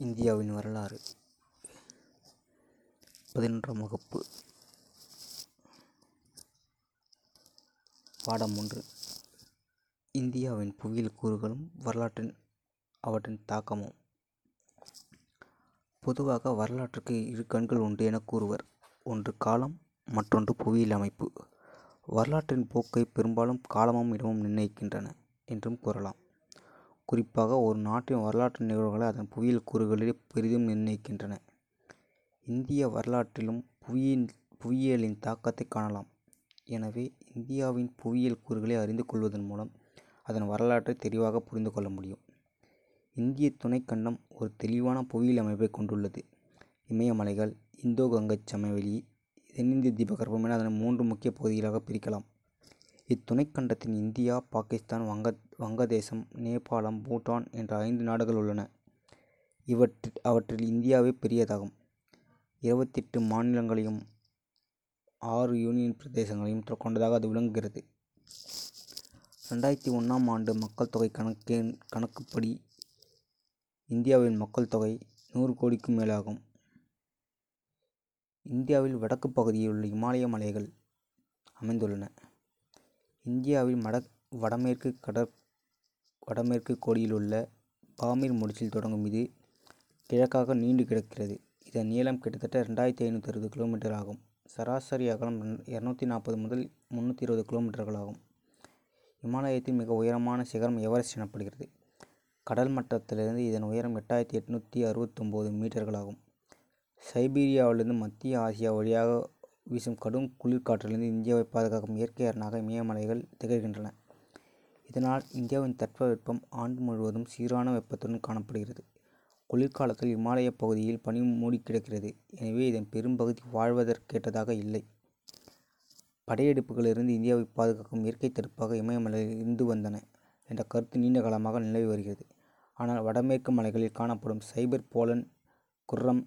இந்தியாவின் வரலாறு. பதினொன்றாம் வகுப்பு. பாடம் ஒன்று. இந்தியாவின் புவியியல் கூறுகளும் வரலாற்றின் அவற்றின் தாக்கமும். பொதுவாக வரலாற்றுக்கு இரு கண்கள் உண்டு என கூறுவர். ஒன்று காலம் மற்றொன்று புவியியல் அமைப்பு. வரலாற்றின் போக்கை பெரும்பாலும் காலமும் இடமும் நிர்ணயிக்கின்றன என்றும் கூறலாம். குறிப்பாக ஒரு நாட்டின் வரலாற்று நிகழ்வுகளை அதன் புவியியல் கூறுகளிலே பெரிதும் நிர்ணயிக்கின்றன. இந்திய வரலாற்றிலும் புவியின் புவியியலின் தாக்கத்தை காணலாம். எனவே இந்தியாவின் புவியியல் கூறுகளை அறிந்து கொள்வதன் மூலம் அதன் வரலாற்றை தெளிவாக புரிந்து கொள்ள முடியும். இந்திய துணைக்கண்டம் ஒரு தெளிவான புவியியல் அமைப்பை கொண்டுள்ளது. இமயமலைகள் இந்தோ கங்கச் சமவெளி தென்னிந்திய தீபகற்பம் என அதனை மூன்று முக்கிய பகுதிகளாக பிரிக்கலாம். இத்துணைக்கண்டத்தில் இந்தியா பாகிஸ்தான் வங்க வங்கதேசம் நேபாளம் பூட்டான் என்ற ஐந்து நாடுகள் உள்ளன. இவற்றில் அவற்றில் இந்தியாவே பெரியதாகும். இருபத்தெட்டு மாநிலங்களையும் ஆறு யூனியன் பிரதேசங்களையும் கொண்டதாக அது விளங்குகிறது. ரெண்டாயிரத்தி ஒன்றாம் ஆண்டு மக்கள் தொகை கணக்கின் கணக்குப்படி இந்தியாவின் மக்கள் தொகை நூறு கோடிக்கும் மேலாகும். இந்தியாவில் வடக்கு பகுதியில் உள்ள இமாலய மலைகள் அமைந்துள்ளன. இந்தியாவில் மட வடமேற்கு கடற் வடமேற்கு கோடியில் உள்ள பாமீர் முடிச்சில் தொடங்கும் இது கிழக்காக நீண்டு கிடக்கிறது. இதன் நீளம் கிட்டத்தட்ட ரெண்டாயிரத்தி ஐநூற்றி அறுபது கிலோமீட்டர் ஆகும். சராசரி அகலம் இரநூத்தி நாற்பது முதல் முந்நூற்றி இருபது கிலோமீட்டர்கள் ஆகும். இமாலயத்தின் மிக உயரமான சிகரம் எவரெஸ்ட் எனப்படுகிறது. கடல் மட்டத்திலிருந்து இதன் உயரம் எட்டாயிரத்தி எட்நூற்றி அறுபத்தொம்போது மீட்டர்களாகும் சைபீரியாவிலிருந்து மத்திய ஆசியா வழியாக வீசும் கடும் குளிர்காற்றிலிருந்து இந்தியாவை பாதுகாக்கும் இயற்கை அரணாக இமயமலைகள் திகழ்கின்றன. இதனால் இந்தியாவின் தட்பவெப்பம் ஆண்டு முழுவதும் சீரான வெப்பத்துடன் காணப்படுகிறது. குளிர்காலத்தில் இமாலய பகுதியில் பனி மூடி கிடக்கிறது. எனவே இதன் பெரும்பகுதி வாழ்வதற்கேற்றதாக இல்லை. படையெடுப்புகளிலிருந்து இந்தியாவை பாதுகாக்கும் இயற்கை தடுப்பாக இமயமலைகள் இருந்து வந்தன என்ற கருத்து நீண்ட காலமாக நிலவி வருகிறது. ஆனால் வடமேற்கு மலைகளில் காணப்படும் சைபர் போலன் குர்ரம்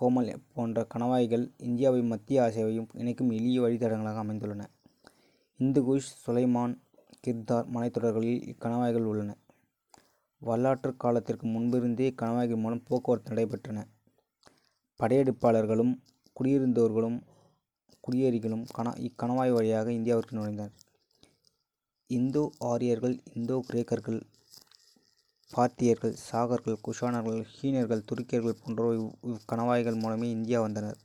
கோமல் போன்ற கணவாய்கள் இந்தியாவை மத்திய ஆசியாவையும் இணைக்கும் எளிய வழித்தடங்களாக அமைந்துள்ளன. இந்துகுஷ் சுலைமான் கிர்தார் மலைத்தொடர்களில் இக்கணவாய்கள் உள்ளன. வரலாற்று காலத்திற்கு முன்பிருந்தே கணவாய்கள் மூலம் போக்குவரத்து நடைபெற்றன. படையெடுப்பாளர்களும் குடியிருந்தோர்களும் குடியேறிகளும் கண இக்கணவாய் வழியாக இந்தியாவிற்கு நுழைந்தனர். இந்தோ ஆரியர்கள் இந்தோ கிரேக்கர்கள் பார்த்தியர்கள் சாகர்கள் குஷானர்கள் ஹீனர்கள் துருக்கியர்கள் போன்றோர் இக்கணவாய்கள் மூலமே இந்தியா வந்தனர்.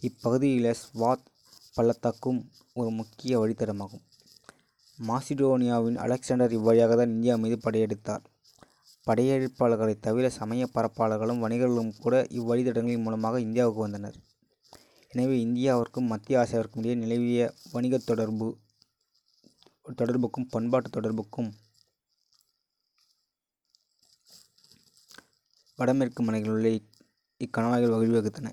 இப்பகுதியில் ஸ்வாத் பள்ளத்தாக்கும் ஒரு முக்கிய வழித்தடமாகும். மாசிடோனியாவின் அலெக்சாண்டர் இவ்வழியாக தான் இந்தியா மீது படையெடுத்தார். படையெடுப்பாளர்களை தவிர சமய பரப்பாளர்களும் வணிகர்களும் கூட இவ்வழித்தடங்களின் மூலமாக இந்தியாவுக்கு வந்தனர். எனவே இந்தியாவிற்கும் மத்திய ஆசியாவிற்கும் இடையே நிலவிய வணிக தொடர்பு தொடர்புக்கும் பண்பாட்டு தொடர்புக்கும் வடமேற்கு மலைகளில் உள்ள இக்கணவாய்கள் வழிவகுத்தன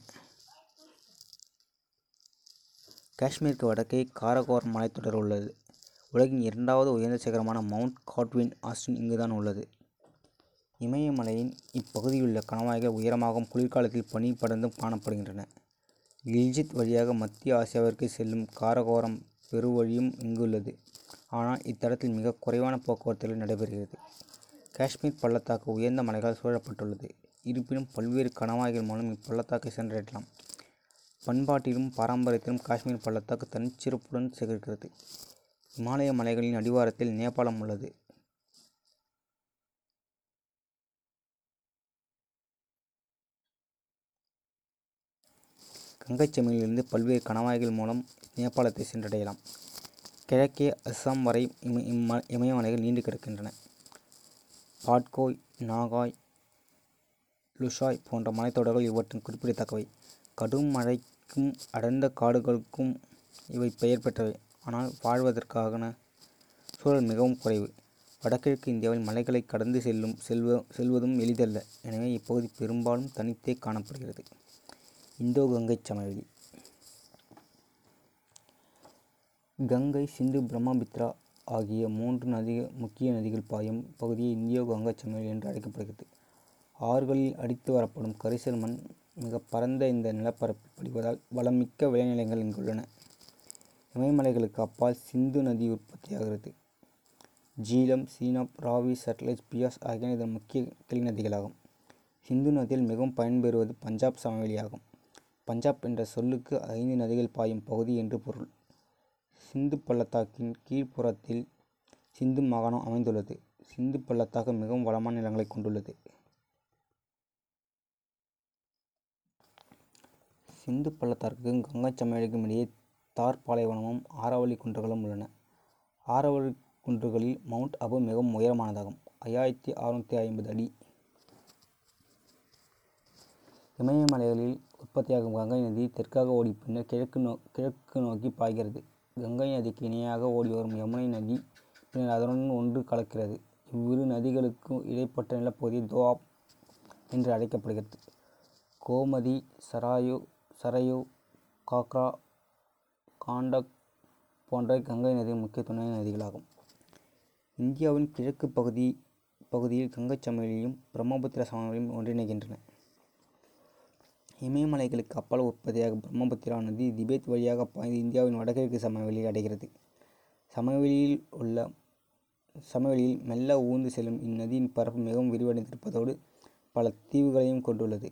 காஷ்மீருக்கு வடக்கே காரகோரம் மலைத்தொடர் உள்ளது. உலகின் இரண்டாவது உயர்ந்த சிகரமான மவுண்ட் காட்வின் ஆஸ்டின் இங்குதான் உள்ளது. இமயமலையின் இப்பகுதியிலுள்ள கணவாய்கள் உயரமாகவும் குளிர்காலத்தில் பனி படர்ந்தும் காணப்படுகின்றன. கில்ஜித் வழியாக மத்திய ஆசியாவிற்கு செல்லும் காரகோரம் பெருவழியும் இங்குள்ளது. ஆனால் இத்தடத்தில் மிக குறைவான போக்குவரத்துகள் நடைபெறுகிறது. காஷ்மீர் பள்ளத்தாக்கு உயர்ந்த மலைகளால் சூழப்பட்டுள்ளது. இருப்பினும் பல்வேறு கணவாய்கள் மூலம் இப்பள்ளத்தாக்கை சென்றடையலாம். பண்பாட்டிலும் பாரம்பரியத்திலும் காஷ்மீர் பள்ளத்தாக்கு தனிச்சிறப்புடன் திகழ்கிறது இமாலய மலைகளின் அடிவாரத்தில் நேபாளம் உள்ளது. கங்கைச்சமையிலிருந்து பல்வேறு கணவாய்கள் மூலம் நேபாளத்தை சென்றடையலாம். கிழக்கே அஸ்ஸாம் வரை இம இம்ம இமயமலைகள் நீண்டு கிடக்கின்றன. பாட்கோய் நாகாய் லுஷாய் போன்ற மலைத்தொடர்கள் இவற்றின் குறிப்பிடத்தக்கவை. கடும் மழைக்கும் அடர்ந்த காடுகளுக்கும் இவை பெயர் பெற்றவை. ஆனால் வாழ்வதற்கான சூழல் மிகவும் குறைவு. வடகிழக்கு இந்தியாவில் மலைகளை கடந்து செல்லும் செல்வ செல்வதும் எளிதல்ல. எனவே இப்பகுதி பெரும்பாலும் தனித்தே காணப்படுகிறது. இந்தோ கங்கை சமவெளி. கங்கை சிந்து பிரம்மபுத்திரா ஆகிய மூன்று நதி முக்கிய நதிகள் பாயும் பகுதியை இந்தியோ கங்கை சமவெளி என்று அழைக்கப்படுகிறது ஆறுகளில் அடித்து வரப்படும் கரிசல் மண் மிக பரந்த இந்த நிலப்பரப்பில் படிவதால் வளமிக்க விளைநிலங்கள் இங்குள்ளன இமயமலைகளுக்கு அப்பால் சிந்து நதி உற்பத்தியாகிறது ஜீலம் சீனாப் ராவி சட்லஜ் பியாஸ் ஆகியன இதன் முக்கிய கிளை நதிகளாகும் சிந்து நதியில் மிகவும் பயன்பெறுவது பஞ்சாப் சமவெளியாகும். பஞ்சாப் என்ற சொல்லுக்கு ஐந்து நதிகள் பாயும் பகுதி என்று பொருள். சிந்து பள்ளத்தாக்கின் கீழ்ப்புறத்தில் சிந்து மாகாணம் அமைந்துள்ளது. சிந்து பள்ளத்தாக்கு மிகவும் வளமான நிலங்களைக் கொண்டுள்ளது. சிந்து பள்ளத்தாக்குக்கும் கங்கைச் சமவெளிக்கும் இடையே தார் பாலைவனமும் ஆரவழி குன்றுகளும் உள்ளன. ஆரவழி குன்றுகளில் மவுண்ட் அபு மிகவும் உயரமானதாகும். ஐயாயிரத்தி அறுநூற்றி ஐம்பது அடி. இமயமலைகளில் உற்பத்தியாகும் கங்கை நதி தெற்காக ஓடி பின்னர் கிழக்கு நோ கிழக்கு நோக்கி பாய்கிறது. கங்கை நதிக்கு இணையாக ஓடிவரும் யமுனை நதி பின்னர் அதனுடன் ஒன்று கலக்கிறது. இவ்விரு நதிகளுக்கும் இடைப்பட்ட நிலப்பகுதி தோஆப் என்று அழைக்கப்படுகிறது. கோமதி சரயு காக்ரா காண்டக் போன்ற கங்கை நதியின் முக்கிய துணை நதிகளாகும். இந்தியாவின் கிழக்கு பகுதி பகுதியில் கங்கைச் சமவெளியும் பிரம்மபுத்திர சமவெளியும் ஒன்றிணைகின்றன. இமயமலைகளுக்கு அப்பால் உற்பத்தியாக பிரம்மபுத்திரா நதி திபெத் வழியாக பாய்ந்து இந்தியாவின் வடகிழக்கு சமவெளியை அடைகிறது. சமவெளியில் உள்ள சமவெளியில் மெல்ல ஊர்ந்து செல்லும் இந்நதியின் பரப்பு மிகவும் விரிவடைந்திருப்பதோடு பல தீவுகளையும் கொண்டுள்ளது.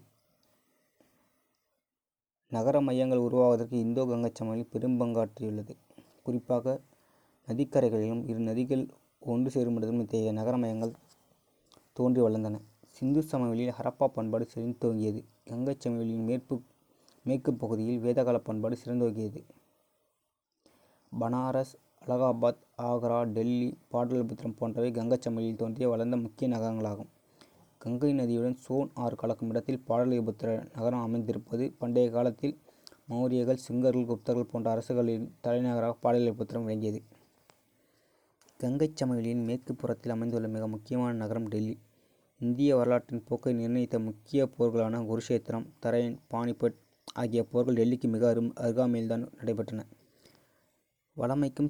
நகர மையங்கள் உருவாவதற்கு இந்தோ கங்கை சமவெளி பெரும்பங்காற்றியுள்ளது. குறிப்பாக நதிக்கரைகளிலும் இரு நதிகள் ஒன்று சேருமிடத்திலும் இத்தகைய நகர மையங்கள் தோன்றி வளர்ந்தன. சிந்து சமவெளியில் ஹரப்பா பண்பாடு செழித்தோங்கியது. கங்கைச் சமவெளியின் மேற்பு மேற்குப் பகுதியில் வேதகாலப் பண்பாடு சிறந்தோங்கியது. பனாரஸ் அலகாபாத் ஆக்ரா டெல்லி பாடலிபுத்திரம் போன்றவை கங்கை சமவெளியில் தோன்றிய வளர்ந்த முக்கிய நகரங்களாகும். கங்கை நதியுடன் சோன் ஆறு கலக்கும் இடத்தில் பாடலிபுத்திர நகரம் அமைந்திருப்பது பண்டைய காலத்தில் மௌரியர்கள் சிங்கர்கள் குப்தர்கள் போன்ற அரசுகளின் தலைநகராக பாடலிபுத்திரம் விளங்கியது. கங்கைச் சமவெளியின் மேற்கு புறத்தில் அமைந்துள்ள மிக முக்கியமான நகரம் டெல்லி. இந்திய வரலாற்றின் போக்கை நிர்ணயித்த முக்கிய போர்களான குருஷேத்திரம் தரையன் பானிபட் ஆகிய போர்கள் டெல்லிக்கு மிக அருகாமையில்தான் நடைபெற்றன. வளமைக்கும்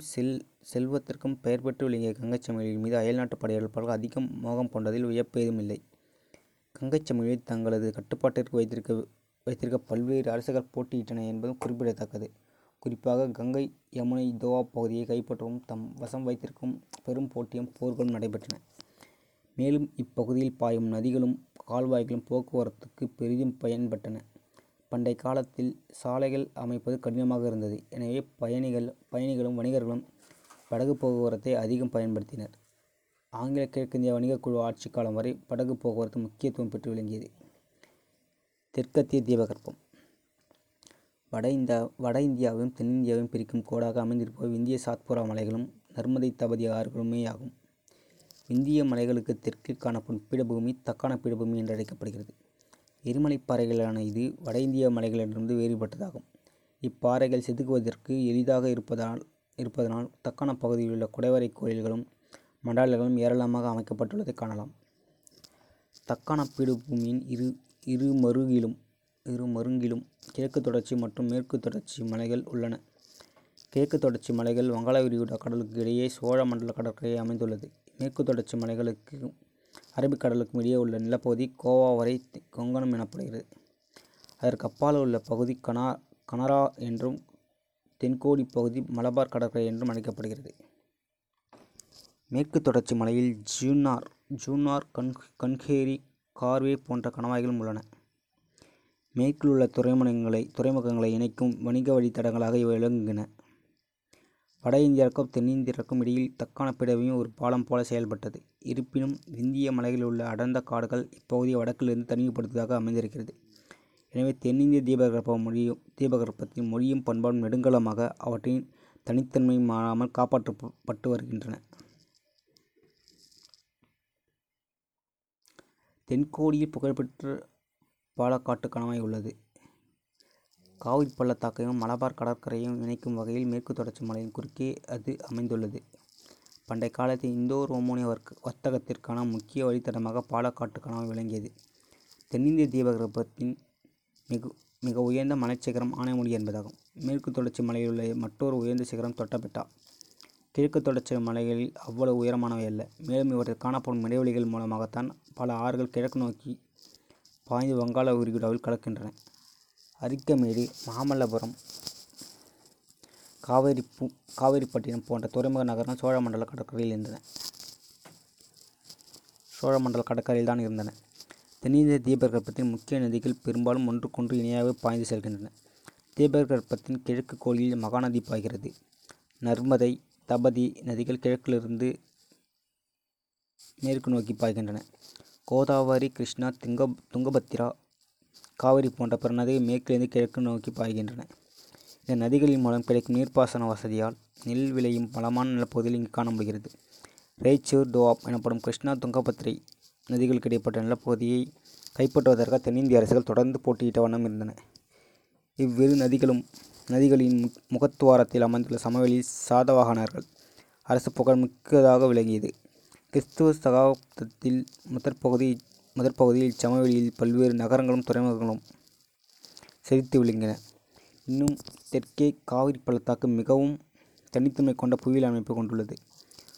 செல்வத்திற்கும் பெயர் பெற்று விளங்கிய கங்கைச் சமவெளியின் மீது அயல்நாட்டுப் படையெடுப்பாளர்கள் அதிக மோகம் கொண்டதில் வியப்பேதுமில்லை. கங்கைச் சமவெளியை தங்களது கட்டுப்பாட்டிற்கு வைத்திருக்க பல்வேறு அரசுகள் போட்டியிட்டன என்பதும் குறிப்பிடத்தக்கது. குறிப்பாக கங்கை யமுனை தோஆப் பகுதியை கைப்பற்றவும் தம் வசம் வைத்திருக்கவும் பெரும் போட்டியும் போர்களும் நடைபெற்றன. மேலும் இப்பகுதியில் பாயும் நதிகளும் கால்வாய்களும் போக்குவரத்துக்கு பெரிதும் பயன்பட்டன. பண்டைய காலத்தில் சாலைகள் அமைப்பது கடினமாக இருந்தது. எனவே பயணிகள் பயணிகளும் வணிகர்களும் படகு போக்குவரத்தை அதிகம் பயன்படுத்தினர். ஆங்கில கிழக்கிந்திய வணிகக் குழு ஆட்சிக் காலம் வரை படகு போக்குவரத்து முக்கியத்துவம் பெற்று விளங்கியது. தெற்கத்திய தீபகற்பம் வட இந்தியா வட இந்தியாவையும் தென்னிந்தியாவையும் பிரிக்கும் கோடாக அமைந்திருப்பவை இந்திய சாத்புரா மலைகளும் நர்மதை தபதி ஆறுகளுமேயாகும். விந்திய மலைகளுக்கு தெற்கில் காணப்படும் பீடபூமி தக்காண பீடபூமி என்றழைக்கப்படுகிறது. எரிமலைப் பாறைகளான இது வட இந்திய மலைகளிலிருந்து வேறுபட்டதாகும். இப்பாறைகள் செதுக்குவதற்கு எளிதாக இருப்பதால் இருப்பதனால் தக்கணப் பகுதியில் உள்ள குடைவரைக் கோயில்களும் மடாலயங்களும் ஏராளமாக அமைக்கப்பட்டுள்ளதைக் காணலாம். தக்கான பீடபூமியின் இரு இரு மருகிலும் இரு மருங்கிலும் கிழக்குத் தொடர்ச்சி மற்றும் மேற்குத் தொடர்ச்சி மலைகள் உள்ளன. கிழக்கு தொடர்ச்சி மலைகள் வங்காள விரிகுடா கடலுக்கு இடையே சோழ மண்டல கடற்கரையை அமைந்துள்ளது. மேற்குத் தொடர்ச்சி மலைகளுக்கும் அரபிக்கடலுக்கும் இடையே உள்ள நிலப்பகுதி கோவா வரை கொங்கணம் எனப்படுகிறது. அதற்கு அப்பால் உள்ள பகுதி கனா கனரா என்றும் தென்கோடி பகுதி மலபார் கடற்கரை என்றும் அழைக்கப்படுகிறது. மேற்கு தொடர்ச்சி மலையில் ஜூன்னார் கண்கேரி கார்வே போன்ற கணவாய்களும் உள்ளன. மேற்கில் உள்ள துறைமுகங்களை இணைக்கும் வணிக வழித்தடங்களாக இவை விளங்குகின்றன. வட இந்தியருக்கும் தென்னிந்தியாவிற்கும் இடையில் தக்காணப் பீடபூமி ஒரு பாலம் போல செயல்பட்டது. இருப்பினும் விந்திய மலைகளில் உள்ள அடர்ந்த காடுகள் இப்பகுதியை வடக்கிலிருந்து தனிமைப்படுத்துவதாக அமைந்திருக்கிறது. எனவே தென்னிந்திய தீபகற்பத்தின் மொழியும் பண்பாடும் நெடுங்காலமாக அவற்றின் தனித்தன்மை மாறாமல் காப்பாற்றப்பட்டு வருகின்றன. தென்கோடியில் புகழ்பெற்ற பாலக்காட்டு கணவாய் உள்ளது. காவிரி பள்ளத்தாக்கையும் மலபார் கடற்கரையும் இணைக்கும் வகையில் மேற்குத் தொடர்ச்சி மலையின் குறுக்கே அது அமைந்துள்ளது. பண்டைய காலத்தில் இந்தோ ரோமானிய வர்த்தகத்திற்கான முக்கிய வழித்தடமாக பாலக்காட்டு விளங்கியது. தென்னிந்திய தீபகற்பத்தின் மிக உயர்ந்த மலைச்சிகரம் ஆனைமுடி என்பதாகும். மேற்கு தொடர்ச்சி மலையில் உள்ள மற்றொரு உயர்ந்த சிகரம் தொட்டபெட்டா. கிழக்குத் தொடர்ச்சி மலைகளில் அவ்வளவு உயரமானவை அல்ல. மேலும் இவற்றில் காணப்படும் இடைவெளிகள் மூலமாகத்தான் பல ஆறுகள் கிழக்கு நோக்கி பாய்ந்து வங்காள விரிகுடாவில் கலக்கின்றன. அரிக்கமேடு மாமல்லபுரம் காவேரிப்பட்டினம் போன்ற துறைமுக நகரங்கள் சோழமண்டல கடற்கரையில் தான் இருந்தன. தென்னிந்திய தீபகற்பத்தின் முக்கிய நதிகள் பெரும்பாலும் ஒன்றுக்கொன்று இணையாகவே பாய்ந்து செல்கின்றன. தீபகற்பத்தின் கிழக்கு கோடியில் மகாநதி பாய்கிறது. நர்மதை, தபதி நதிகள் கிழக்கிலிருந்து மேற்கு நோக்கி பாய்கின்றன. கோதாவரி, கிருஷ்ணா, துங்கபத்ரா, காவிரி போன்ற பிற நதிகள் மேற்கிலிருந்து கிழக்கு நோக்கி பாய்கின்றன. இந்த நதிகளின் மூலம் கிடைக்கும் நீர்ப்பாசன வசதியால் நெல் விளையும் வளமான நிலப்பகுதியில் இங்கு காணப்படுகிறது ரேச்சூர் டோஆப் எனப்படும் கிருஷ்ணா, துங்கபத்ரை நதிகளுக்கு இடைப்பட்ட நிலப்பகுதியை கைப்பற்றுவதற்காக தென்னிந்திய அரசுகள் தொடர்ந்து போட்டியிட்ட வண்ணம் இருந்தன. இவ்விரு நதிகளும் நதிகளின் முகத்துவாரத்தில் அமைந்துள்ள சமவெளி சாதவாகனர்கள் அரசு புகழ் மிக்கதாக விளங்கியது. கிறிஸ்துவ சகாப்தத்தில் முதற்பகுதி முதற்பகுதியில் இச்சமவெளியில் பல்வேறு நகரங்களும் துறைமுகங்களும் செழித்து விளங்கின. இன்னும் தெற்கே காவிரி பள்ளத்தாக்கு மிகவும் தனித்தன்மை கொண்ட புவியியல் அமைப்பு கொண்டுள்ளது.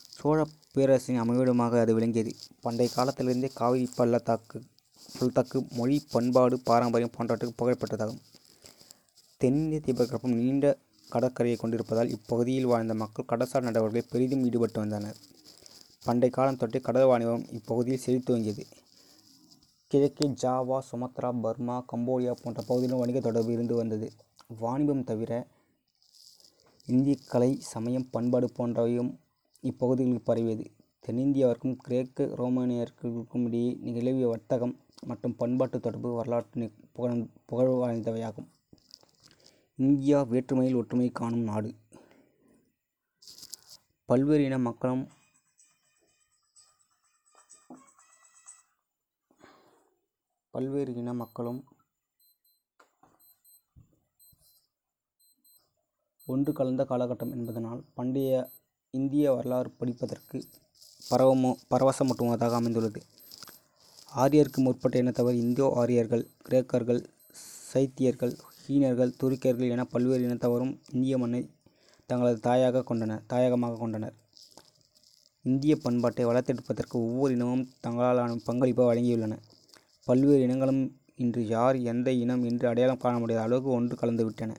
சோழப் பேரரசின் அமைவிடமாக அது விளங்கியது. பண்டைய காலத்திலிருந்தே காவிரி பள்ளத்தாக்கு பள்ளத்தாக்கு மொழி, பண்பாடு, பாரம்பரியம் போன்றவற்றுக்கு புகழ்பெற்றதாகும் தென்னிந்திய தீபகற்பம் நீண்ட கடற்கரையைக் கொண்டிருப்பதால் இப்பகுதியில் வாழ்ந்த மக்கள் கடற்சார் நடவடிக்கைகளில் பெரிதும் ஈடுபட்டு வந்தனர். பண்டைய காலம் தொட்டு கடல் வாணிபம் இப்பகுதியில் செழித்தோங்கியது. கிழக்கே ஜாவா, சுமத்ரா, பர்மா, கம்போடியா போன்ற பகுதிகளுடன் வணிகத் தொடர்பு இருந்து வந்தது. வாணிபம் தவிர இந்திய கலை, சமயம், பண்பாடு போன்றவையும் இப்பகுதிகளில் பரவியது. தென்னிந்தியாவிற்கும் கிரேக்க ரோமானியர்களுக்குமிடையே நிலவிய வர்த்தகம் மற்றும் பண்பாட்டு தொடர்பு வரலாற்று புகழ் வாய்ந்தவையாகும். இந்தியா வேற்றுமையில் ஒற்றுமை காணும் நாடு. பல்வேறு இன மக்களும் பல்வேறு இன மக்களும் ஒன்று கலந்த காலகட்டம் என்பதனால் பண்டைய இந்திய வரலாறு படிப்பதற்கு பரவமோ பரவசமூட்டுவதாக அமைந்துள்ளது. ஆரியருக்கு முற்பட்ட இனத்தவர் இந்தோ-ஆரியர்கள், கிரேக்கர்கள், சைத்தியர்கள், ஹீனர்கள், துருக்கியர்கள் என பல்வேறு இனத்தவரும் இந்திய மண்ணை தங்களது தாயகமாகக் கொண்டனர். இந்தியப் பண்பாட்டை வளர்த்தெடுப்பதற்கு ஒவ்வொரு இனமும் தங்களாலான பங்களிப்பை வழங்கியுள்ளன. பல்வேறு இனங்களும் இன்று யார் எந்த இனம் என்று அடையாளம் காண முடியாத அளவுக்கு ஒன்று கலந்துவிட்டன.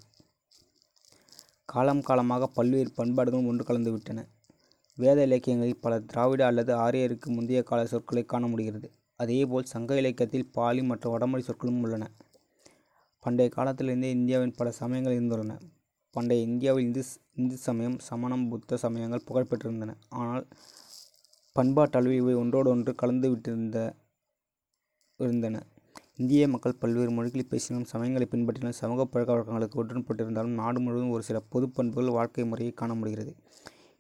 காலம் காலமாக பல்வேறு பண்பாடுகளும் ஒன்று கலந்துவிட்டன. வேத இலக்கியங்களில் பல திராவிட அல்லது ஆரியருக்கு முந்தைய கால சொற்களை காண முடிகிறது. அதேபோல் சங்க இலக்கியத்தில் பாலி மற்றும் வடமொழி சொற்களும் உள்ளன. பண்டைய காலத்திலிருந்தே இந்தியாவின் பல சமயங்கள் இருந்துள்ளன. பண்டைய இந்தியாவில் இந்து சமயம், சமணம், புத்த சமயங்கள் புகழ்பெற்றிருந்தன ஆனால் பண்பாட்டளவில் இவை ஒன்றோடொன்று இருந்தன இந்திய மக்கள் பல்வேறு மொழிகளில் பேசினாலும், சமயங்களை பின்பற்றினாலும், சமூக பழக்க வழக்கங்களுக்கு ஒன்றுபட்டிருந்தாலும் நாடு முழுவதும் ஒரு சில பொது பண்புகள், வாழ்க்கை முறையை காண முடிகிறது.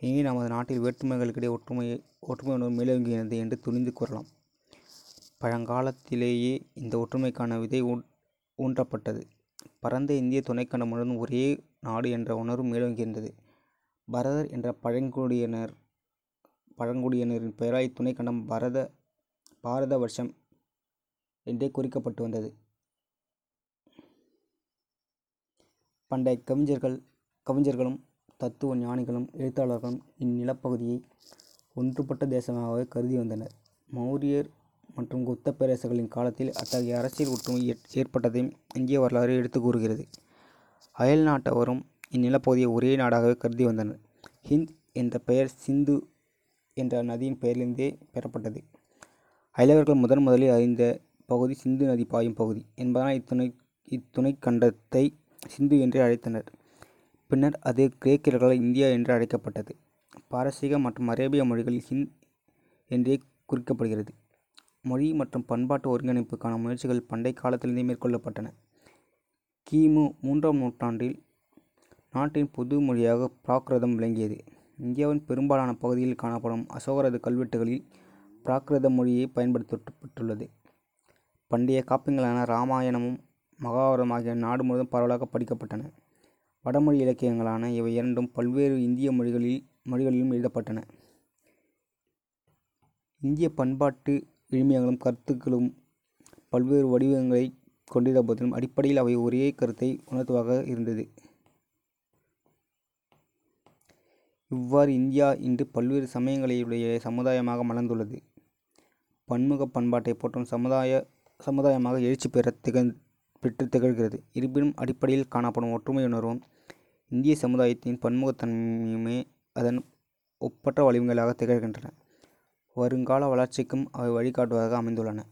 எனினும் நமது நாட்டில் வேற்றுமைகளுக்கிடையே ஒற்றுமை உணர்வு மேலோங்கியது என்று துணிந்து கூறலாம். பழங்காலத்திலேயே இந்த ஒற்றுமைக்கான விதை ஊன்றப்பட்டது. பரந்த இந்திய துணைக்கண்டம் முழுவதும் ஒரே நாடு என்ற உணர்வு மேலோங்கியிருந்தது. பரதர் என்ற பழங்குடியினர் பழங்குடியினரின் பெயராய துணைக்கண்டம் பரத பாரத வர்ஷம் என்றே குறிக்கப்பட்டு வந்தது. பண்டைய கவிஞர்கள் கவிஞர்களும், தத்துவ ஞானிகளும், எழுத்தாளர்களும் இந்நிலப்பகுதியை ஒன்றுபட்ட தேசமாகவே கருதி வந்தனர். மௌரியர் மற்றும் குப்தப் பேரரசர்களின் காலத்தில் அத்தகைய அரசியல் ஒற்றுமை ஏற்பட்டதையும் இந்திய வரலாறு எடுத்து கூறுகிறது. அயல் நாட்டவரும் இந்நிலப்பகுதியை ஒரே நாடாகவே கருதி வந்தனர். ஹிந்த் என்ற பெயர் சிந்து என்ற நதியின் பெயரிலிருந்தே பெறப்பட்டது. அயலவர்கள் முதன் முதலில் அறிந்த பகுதி சிந்து நதி பாயும் பகுதி என்பதனால் இத்துணைக்கண்டத்தை சிந்து என்றே அழைத்தனர். பின்னர் அது கிரேக்கர்களால் இந்தியா என்று அழைக்கப்பட்டது. பாரசீக மற்றும் அரேபிய மொழிகளில் ஹிந்த் என்றே குறிக்கப்படுகிறது. மொழி மற்றும் பண்பாட்டு ஒருங்கிணைப்புக்கான முயற்சிகள் பண்டை காலத்திலிருந்தே மேற்கொள்ளப்பட்டன. கிமு மூன்றாம் நூற்றாண்டில் நாட்டின் பொது மொழியாக பிராகிருதம் விளங்கியது. இந்தியாவின் பெரும்பாலான பகுதியில் காணப்படும் அசோகரது கல்வெட்டுகளில் பிராகிருத மொழியை பயன்படுத்தப்பட்டுள்ளது. பண்டைய காப்பியங்களான இராமாயணமும் மகாபாரதம் ஆகிய நாடு முழுவதும் பரவலாக படிக்கப்பட்டன. வடமொழி இலக்கியங்களான இவை இரண்டும் பல்வேறு இந்திய மொழிகளில் மொழிகளிலும் எழுதப்பட்டன. இந்திய பண்பாட்டு விழுமியங்களும் கருத்துக்களும் பல்வேறு வடிவங்களைக் கொண்டிருந்தபோதிலும் அடிப்படையில் அவை ஒரே கருத்தை உணர்த்துவாக இருந்தது. இவ்வாறு இந்தியா இன்று பல்வேறு சமயங்களையுடைய சமுதாயமாக மலர்ந்துள்ளது. பன்முகப் பண்பாட்டை போற்றும் சமுதாய சமுதாயமாக எழுச்சி பெற்றுத் திகழ்கிறது. இருப்பினும் அடிப்படையில் காணப்படும் ஒற்றுமையுணர்வும் இந்திய சமுதாயத்தின் பன்முகத்தன்மையுமே அதன் ஒப்பற்ற வலிமைகளாக திகழ்கின்றன. வருங்கால வளர்ச்சிக்கும் அவை வழிகாட்டுவதாக அமைந்துள்ளன.